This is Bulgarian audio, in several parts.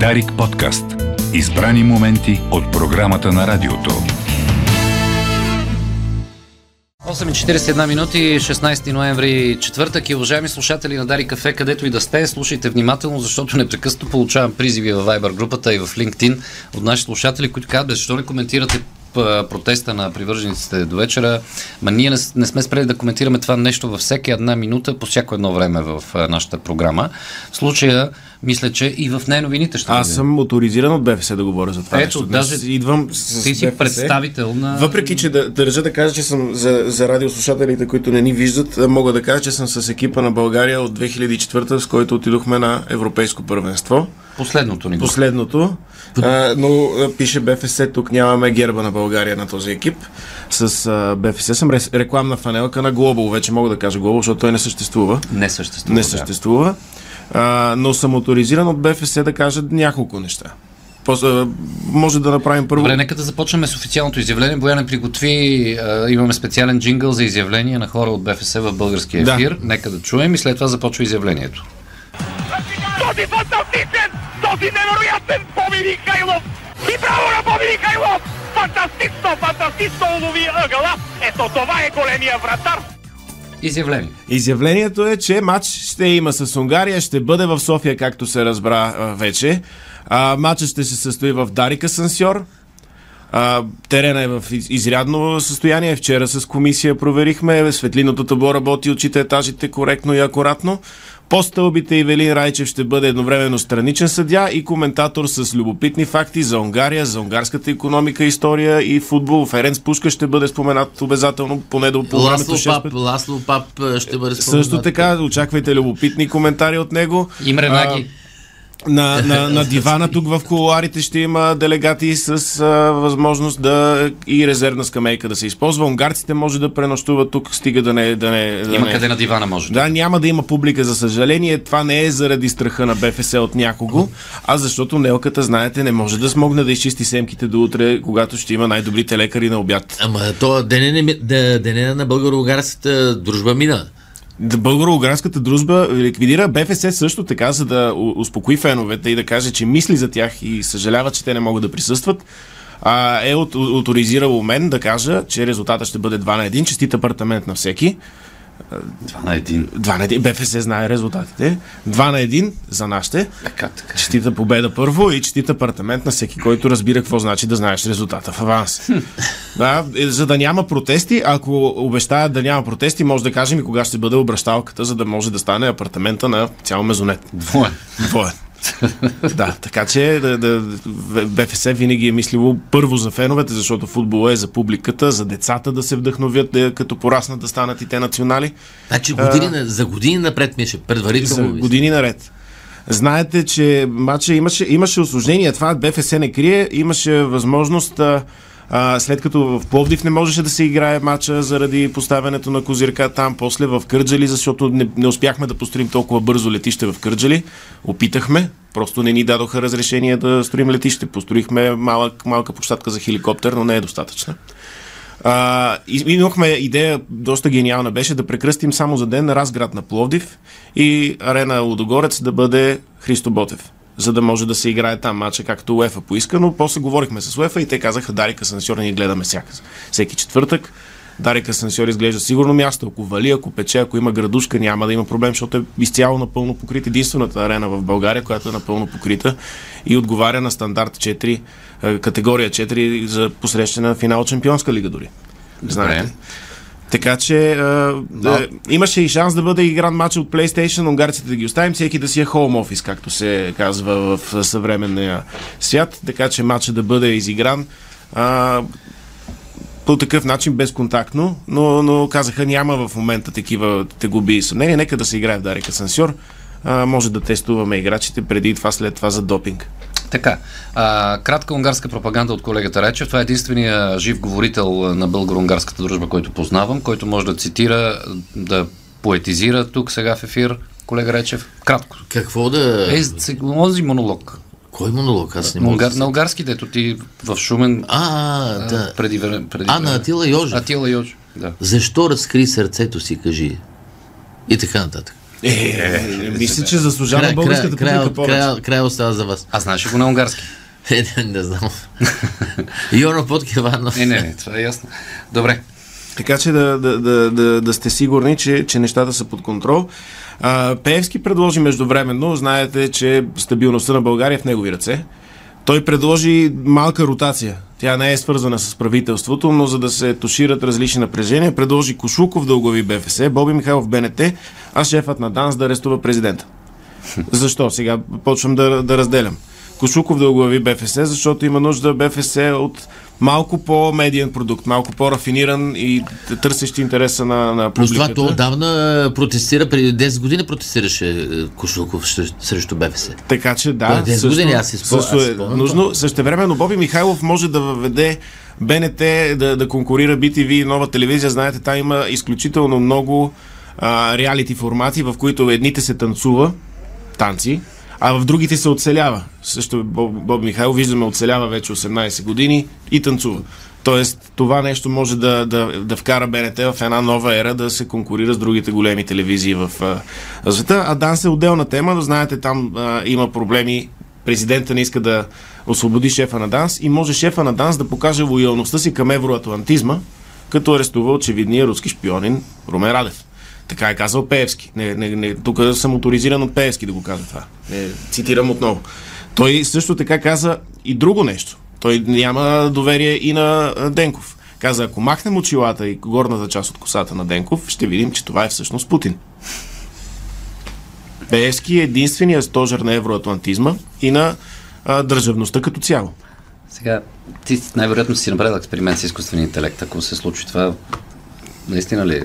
Дарик подкаст. Избрани моменти от програмата на радиото. 8.41 минути, 16 ноември, четвъртък и уважаеми слушатели на Дари Кафе, където и да сте, слушайте внимателно, защото непрекъснато получавам призиви в Viber групата и в LinkedIn от наши слушатели, които казват, защо не коментирате протеста на привържениците до вечера. Ма ние не, не сме спрели да коментираме това нещо във всяка една минута, по всяко едно време в нашата програма. В случая, мисля, че и в най-новините ще Аз съм моторизиран от БФС да говоря за това Ето, нещо. даже идвам с Ти си БФС. представител на... Въпреки, че да, държа да кажа, че съм за, за радиослушателите, които не ни виждат, мога да кажа, че съм с екипа на България от 2004, с който отидохме на Европейско първенство. Последното ни. Последното. А, но пише БФС, тук нямаме герба на България на този екип. С а, БФС съм рес- рекламна фанелка на Global. Вече мога да кажа Global, защото той не съществува. Не съществува. Не да. съществува. А, но съм моторизиран от БФС да кажа няколко неща. После, може да направим първо. Добре, нека да започнем с официалното изявление. Бояна приготви, а, имаме специален джингъл за изявление на хора от БФС в българския Да. ефир. Нека да чуем и след това започва изявлението. Този фантастичен, този невероятен Боби Михайлов! И браво на Боби Михайлов! Фантастично, фантастично улови ъгъла! Ето това е големия вратар! Изявление. Изявлението е, че матч ще има с Унгария, ще бъде в София, както се разбра а, вече. А, матчът ще се състои в Дарика Сансьор. А, терена е в из- изрядно състояние. Вчера с комисия проверихме. Светлиното табло работи, отчита етажите коректно и акуратно. По стълбите Ивелин Райчев ще бъде едновременно страничен съдя и коментатор с любопитни факти за Унгария, за унгарската економика, история и футбол. Ференц Пушка ще бъде споменат обязателно, поне до по времето Ласло 6 Пап, Ласло Пап е, ще бъде също споменат. така, очаквайте любопитни коментари от него. Имре Наги. На, на, на дивана тук в колуарите ще има делегати с а, възможност да и резервна скамейка да се използва. Унгарците може да пренощуват тук, стига да не... Да не да Има не. къде на дивана може. Да, няма да има публика, за съжаление. Това не е заради страха на БФС от някого, а защото Нелката, знаете, не може да смогне да изчисти семките до утре, когато ще има най-добрите лекари на обяд. Ама то деня, не, де- деня на българо-унгарската дружба мина. Да, Българо-унгарската дружба ликвидира БФС също така, за да успокои феновете и да каже, че мисли за тях и съжалява, че те не могат да присъстват. А, е авторизирало мен да кажа, че резултата ще бъде 2 на 1, честит апартамент на всеки. Това на един. 2 на 1, БФС знае резултатите. 2 на 1 за нашите. Така, така. Честита победа първо и честит апартамент на всеки, който разбира какво значи да знаеш резултата в аванс. да, е, за да няма протести, ако обещаят да няма протести, може да кажем и кога ще бъде обращалката, за да може да стане апартамента на цял мезонет. Двоен. Двоен. да, така че да, да, БФС винаги е мислило първо за феновете, защото футбол е за публиката, за децата да се вдъхновят, да, като пораснат да станат и те национали. Значи години, на, за години напред ми е ще За предварително. мисля. години наред. Знаете, че матча имаше, имаше осложнение. Това БФС не крие. Имаше възможност, а, а, след като в Пловдив не можеше да се играе матча заради поставянето на козирка там, после в Кърджали, защото не, не успяхме да построим толкова бързо летище в Кърджали. Опитахме, просто не ни дадоха разрешение да строим летище. Построихме малък, малка площадка за хеликоптер, но не е достатъчна. А, имахме идея, доста гениална беше, да прекръстим само за ден Разград на Пловдив и арена Лудогорец да бъде Христо Ботев за да може да се играе там матча, както УЕФА поиска, но после говорихме с УЕФА и те казаха, Дарика Сансьор ние гледаме всяка, всеки четвъртък. Дарика Сансьор изглежда сигурно място. Ако вали, ако пече, ако има градушка, няма да има проблем, защото е изцяло напълно покрит. Единствената арена в България, която е напълно покрита и отговаря на стандарт 4, е, категория 4 за посрещане на финал Чемпионска лига дори. Знаете. Така че а, да, имаше и шанс да бъде игран матч от PlayStation, унгарците да ги оставим, всеки да си е home office, както се казва в съвременния свят, така че матча да бъде изигран а, по такъв начин безконтактно, но, но казаха няма в момента такива тегуби и съмнения, нека да се играе в Дарика Сансьор, а, може да тестуваме играчите преди това, след това за допинг. Така, а, кратка унгарска пропаганда от колегата Речев. Това е единствения жив говорител на българо-унгарската дружба, който познавам, който може да цитира, да поетизира тук сега в ефир. Колега Речев, кратко. Какво да... Е, онзи монолог. Кой монолог? Аз не мога Унгар, да... на унгарски, дето ти в Шумен А, да. преди. Преди А, на. Атила Йожев. Атила Йожев, да. Защо разкри сърцето си, кажи? И така нататък. Е, е, мисля, че заслужава българската край, публика край, повече. край, край остава за вас. А знаеш го на унгарски? Е, не, не знам. Йоно Подкиванов. Не, не, не, това е ясно. Добре. Така че да, да, да, да, да сте сигурни, че, че нещата са под контрол. А, Пеевски предложи междувременно, знаете, че стабилността на България е в негови ръце. Той предложи малка ротация. Тя не е свързана с правителството, но за да се тушират различни напрежения, предложи Кошуков да оглави БФС, Боби Михайлов БНТ, а шефът на ДАНС да арестува президента. Защо? Сега почвам да, да разделям. Кошуков да оглави БФС, защото има нужда БФС от малко по-медиен продукт, малко по-рафиниран и търсещи интереса на, на това, публиката. то отдавна протестира, преди 10 години протестираше е, Кошулков срещу- БФС. Така че да, Той 10 години, аз спо- също е спомням нужно. Същевременно Боби Михайлов може да въведе БНТ да, да конкурира BTV, нова телевизия. Знаете, там има изключително много а, реалити формати, в които едните се танцува, танци, а в другите се оцелява. Също Боб, Боб Михайлов, виждаме, оцелява вече 18 години и танцува. Тоест, това нещо може да, да, да вкара БНТ в една нова ера, да се конкурира с другите големи телевизии в света. А Данс е отделна тема, но знаете, там а, има проблеми. Президента не иска да освободи шефа на ДАНС и може шефа на ДАНС да покаже лоялността си към евроатлантизма, като арестува очевидния руски шпионин Румен Радев. Така е казал Пеевски. Не, не, не, тук съм авторизиран от Пеевски да го кажа това. Не, цитирам отново. Той също така каза и друго нещо. Той няма доверие и на Денков. Каза, ако махнем очилата и горната част от косата на Денков, ще видим, че това е всъщност Путин. Пеевски е единствения стожер на евроатлантизма и на а, държавността като цяло. Сега, ти най-вероятно си направил експеримент с изкуствения интелект. Ако се случи това, наистина ли?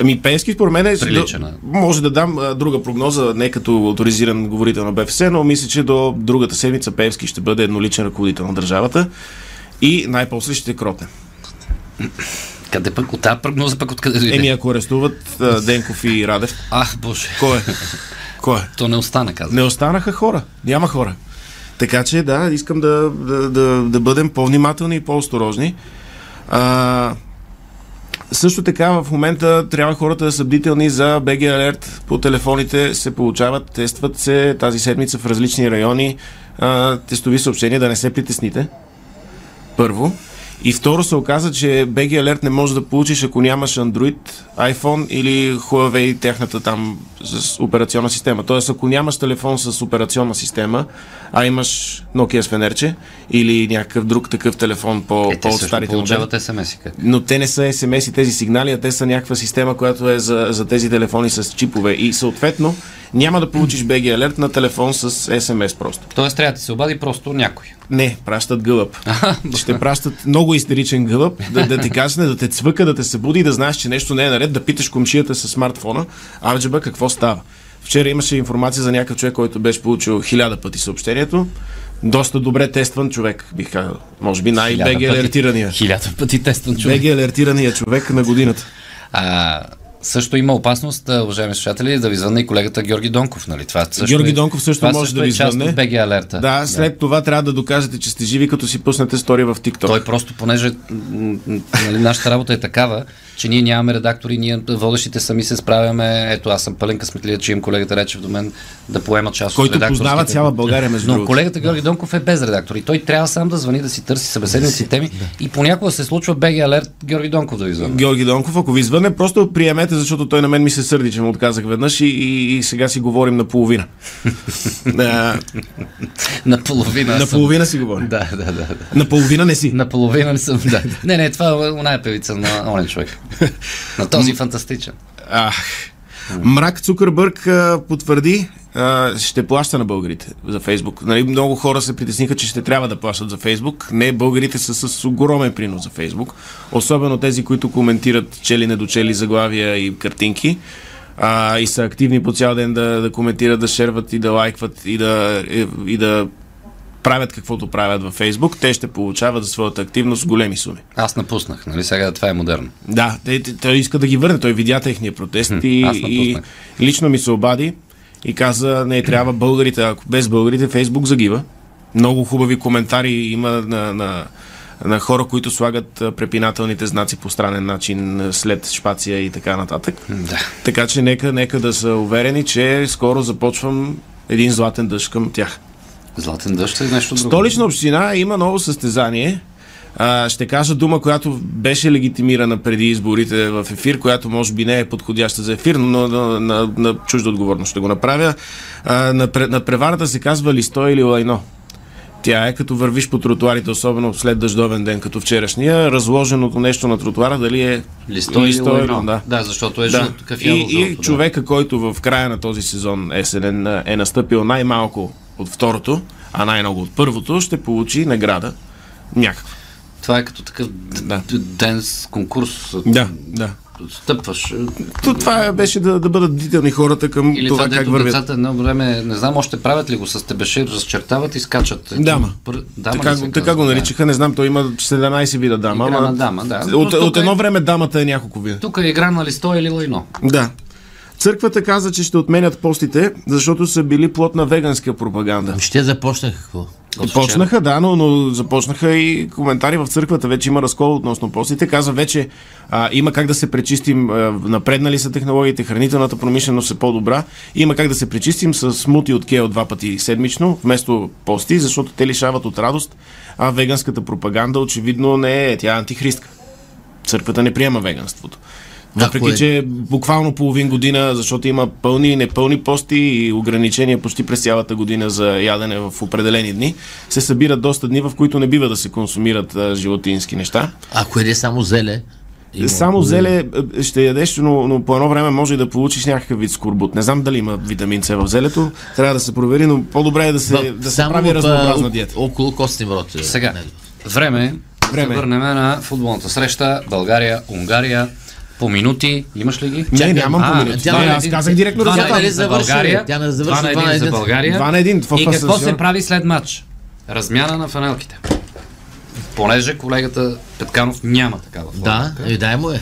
Ами Пеевски според мен е, Прилича да, на- може да дам а, друга прогноза, не като авторизиран говорител на БФС, но мисля, че до другата седмица Пеевски ще бъде едноличен ръководител на държавата и най-после ще кротне. Къде пък? От тази прогноза пък откъде дойде? Еми, ако арестуват а, Денков и Радев, Ах, боже. кой е? Кой е? То не остана, каза. Не останаха хора. Няма хора. Така че да, искам да, да, да, да бъдем по-внимателни и по-осторожни. А, също така в момента трябва хората да са бдителни за BG Alert. По телефоните се получават, тестват се тази седмица в различни райони а, тестови съобщения, да не се притесните. Първо. И второ се оказа, че BG Alert не може да получиш, ако нямаш Android, iPhone или Huawei, техната там с операционна система. Тоест, ако нямаш телефон с операционна система, а имаш Nokia с фенерче или някакъв друг такъв телефон по, Е, по от старите получават как? Но те не са SMS и тези сигнали, а те са някаква система, която е за, за тези телефони с чипове. И съответно няма да получиш BG Alert на телефон с SMS просто. Тоест трябва да се обади просто някой. Не, пращат гълъб. Ще пращат много истеричен гълъб, да, да ти касне, да те цвъка, да те събуди, да знаеш, че нещо не е наред, да питаш комшията с смартфона, Арджаба, какво става. Вчера имаше информация за някакъв човек, който беше получил хиляда пъти съобщението. Доста добре тестван човек, бих казал. Може би най-беги алертирания. Хиляда пъти тестван човек. Беги алертирания човек на годината. А, също има опасност, уважаеми слушатели, да ви звънне и колегата Георги Донков, нали? Това също Георги е, Донков също това може също да е ви част звънне. от БГ Алерта. Да, след това трябва да докажете, че сте живи, като си пуснете стори в TikTok. Той просто, понеже нали, нашата работа е такава, че ние нямаме редактори, ние водещите сами се справяме. Ето, аз съм пълен късметлия, че имам колегата Речев до мен да поема част от Който познава цяла България, между Но другото. колегата Георги Донков е без редактор и той трябва сам да звъни да си търси събеседници теми и понякога се случва БГ Алерт Георги Донков да ви звънне. Георги Донков, ако ви звънне, просто приемете, защото той на мен ми се сърди, че му отказах веднъж и, и, и сега си говорим наполовина. да, Наполовина. съм- наполовина си говорим. Да, да, да. да. Наполовина не си. Наполовина не съм. Да. Не, не, това е оная певица на онен човек. На този фантастичен. Ах. Мрак Цукърбърг потвърди, ще плаща на българите за Фейсбук. Нали, много хора се притесниха, че ще трябва да плащат за Фейсбук. Не, българите са с огромен принос за Фейсбук. Особено тези, които коментират чели, недочели заглавия и картинки. А, и са активни по цял ден да, да коментират, да шерват и да лайкват и да, и да правят каквото правят във Фейсбук, те ще получават за своята активност големи суми. Аз напуснах, нали? Сега това е модерно. Да, той, той иска да ги върне. Той видя техния протест Хм, и, и лично ми се обади и каза, не трябва българите, ако без българите Фейсбук загива. Много хубави коментари има на, на на хора, които слагат препинателните знаци по странен начин след шпация и така нататък. Да. Така че нека, нека да са уверени, че скоро започвам един златен дъжд към тях. Златен дъжд е нещо друго. Столична община има ново състезание. А, ще кажа дума, която беше легитимирана преди изборите в ефир, която може би не е подходяща за ефир, но на, на, на чужда отговорност ще го направя. А, на, на преварата се казва листо или лайно. Тя е като вървиш по тротуарите, особено след дъждовен ден, като вчерашния, разложеното нещо на тротуара, дали е Листо или лайно. да. Да, защото е Да. жълто, кафяво И, и жълто, да. човека, който в края на този сезон есенен е настъпил най-малко от второто, а най-много от първото, ще получи награда някаква. Това е като такъв Да. д- ден с конкурс. Да, да. Стъпваш. То, това беше да, да бъдат бдителни хората към Или това, това, как дето вървят. децата едно време, не знам, още правят ли го с тебеше, разчертават и скачат. Дама. Дама Така, ли така го наричаха, не знам, той има 17 вида дама. Игра ама- на дама, да. От, от е- едно време дамата е няколко вида. Тук е игра на листо или лайно. Да. Църквата каза, че ще отменят постите, защото са били плод на веганска пропаганда. Ще започнаха какво? Почнаха, да, но, но започнаха и коментари в църквата. Вече има разкол относно постите. Казва вече а, има как да се пречистим. А, напреднали са технологиите, хранителната промишленост е по-добра. Има как да се пречистим с смути от кео два пъти седмично, вместо пости, защото те лишават от радост. А веганската пропаганда очевидно не е. Тя е антихристка. Църквата не приема веганството. Въпреки, е? че буквално половин година, защото има пълни и непълни пости и ограничения почти през цялата година за ядене в определени дни, се събират доста дни, в които не бива да се консумират а, животински неща. Ако еде само зеле, има- Само зеле е, ще ядеш, но, но по едно време може и да получиш някакъв вид скорбут. Не знам дали има витамин С в зелето, трябва да се провери, но по-добре е да се, В- да се само прави разнообразна диета. Около костни врот. е, Сега, нали. време е да Време. върнем на футболната среща България-Унгария. По минути, имаш ли ги? Не, Чакай, нямам а, по минути. тя аз казах директно Два нали един за България. тя не завърши Два на два на един за един. България. Два на един, това И какво се прави след матч? Размяна на фанелките. Понеже колегата Петканов няма такава форма. Да, и дай му е.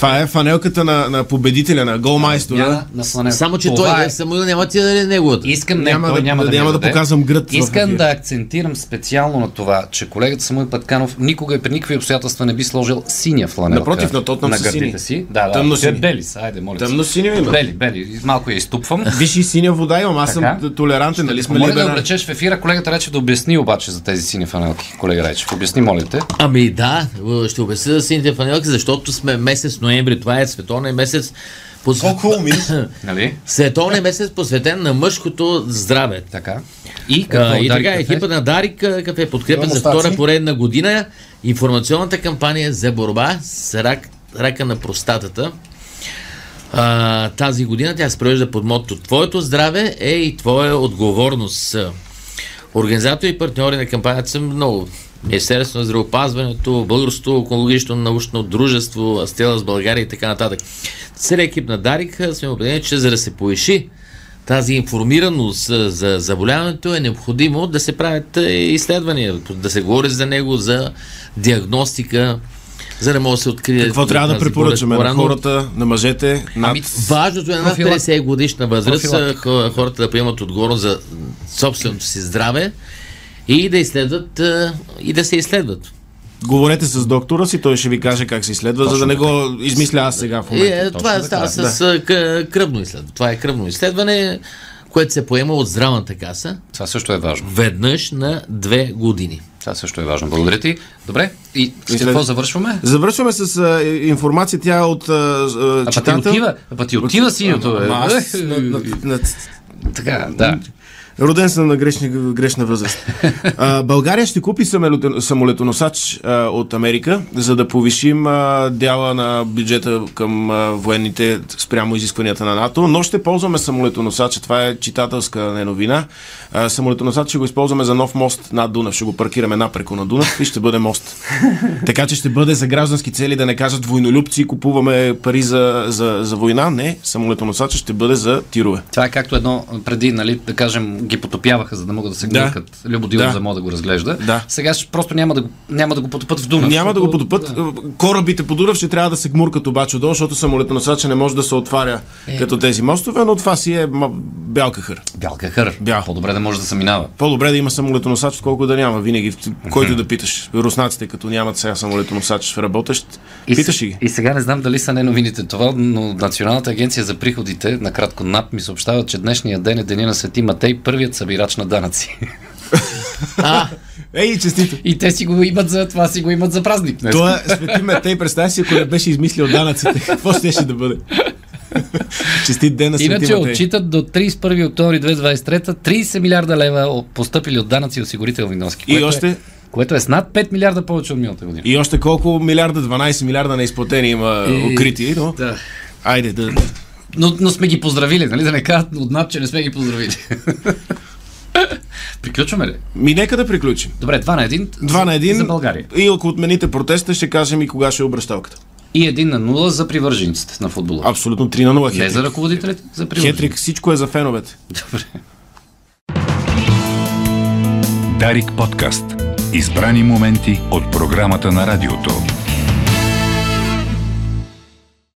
Това е фанелката на, на победителя, на голмайстора. Няма на фанелка. Само, че Това той е. Самуил няма ти да даде неговата. Искам, не, Няма той да- няма да, няма да даде. показвам гръд Искам да акцентирам специално на това, че колегата Самуил Петканов никога и при никакви обстоятелства не би сложил синя фланелка Напротив, на Тотнам на гърдите сини. си. Да, да, Тъмно сини. бели са, айде, моля. Тъмно синьо има. Бели, бели. Малко я изтупвам. Виж и синя вода имам, аз съм толерантен, нали сме Моля да облечеш в ефира колегата Речев да обясни обаче за тези сини фанелки. Колега Речев, обясни, моля те. Ами да, ще обясня за сините фанелки, защото сме месец ноември, това е световен месец. Посв... Нали? Световен месец посветен на мъжкото здраве. Така. И какво? А, и така, екипа на Дарик кафе подкрепя за втора поредна година информационната кампания за борба с рак, рака на простатата. А, тази година тя се провежда под мотото Твоето здраве е и твоя отговорност. Организатори и партньори на кампанията са много. Министерството на здравеопазването, Българското онкологично научно дружество, Астела с България и така нататък. Целият екип на Дарик сме убедени, че за да се повиши тази информираност за заболяването е необходимо да се правят изследвания, да се говори за него, за диагностика, за да може да се открие. Какво трябва да препоръчаме на хората, на мъжете? Над... Ами, Важното е на над Профилак- 50 годишна възраст хората да приемат отговорност за собственото си здраве и да изследват и да се изследват. Говорете с доктора си, той ще ви каже как се изследва, за да не го измисля аз сега в момента. е, това така, става с кръвно изследване. Това е кръвно изследване, което се поема от здравната каса Това също е важно. веднъж на две години. Това също е важно. Благодаря ти. Добре. И с какво завършваме? Завършваме с а, информация, тя е от а, а, А па ти читател. отива, а па ти отива синьото, бе. Ама аз на, на, на, Така, да. Роден съм на грешни, грешна възраст. А, България ще купи самолето- самолетоносач а, от Америка, за да повишим а, дяла на бюджета към а, военните спрямо изискванията на НАТО, но ще ползваме самолетоносача. Това е читателска не новина. А, самолетоносач ще го използваме за нов мост над Дунав. Ще го паркираме напреко на Дунав и ще бъде мост. така че ще бъде за граждански цели да не кажат войнолюбци, купуваме пари за, за, за война. Не, самолетоносача ще бъде за тирове. Това е както едно преди, нали, да кажем, ги потопяваха, за да могат да се Да. гмуркат. Любо Дилов Да. да мога да го разглежда. Да. Сега просто няма да, няма да го потопят в Дунав. Няма да го защото- потопят. Корабите по Дунав ще трябва да се гмуркат обаче отдолу, защото самолетоносача не може да се отваря Е. като тези мостове, но това си е ма, бял кахър. Бял кахър. Бял. По-добре да може да се минава. По-добре да има самолетоносач, отколкото да няма. Винаги, който да питаш. Руснаците, като нямат сега самолетоносач работещ, питаш се- ги. и сега не знам дали са не новините това, но Националната агенция за приходите, накратко НАП, ми съобщава, че днешния ден е деня на Свети Матей, първият събирач на данъци. А, Ей, честито! И те си го имат за това, си го имат за празник днес. Това е свети Метей, представи си, ако не беше измислил данъците, какво щеше да бъде? Честит ден на Свети Иначе Матей. отчитат до 31 октомври 2023 30 милиарда лева постъпили от данъци и осигурителни носки. И още, Е, което е с над 5 милиарда повече от миналата година. и още колко милиарда, 12 милиарда неизплатени има И- укрити, но Да. айде да... Но, но сме ги поздравили, нали? Да не кажат от НАП, че не сме ги поздравили. Приключваме ли? Ми нека да приключим. Добре, два на един. Два на един. За България. И ако отмените протеста, ще кажем и кога ще е обращалката. И един на нула за привържениците на футбола. Абсолютно 3 на 0 Не за ръководителите, за привържениците. Хетрик, всичко е за феновете. Добре. Дарик подкаст. Избрани моменти от програмата на радиото.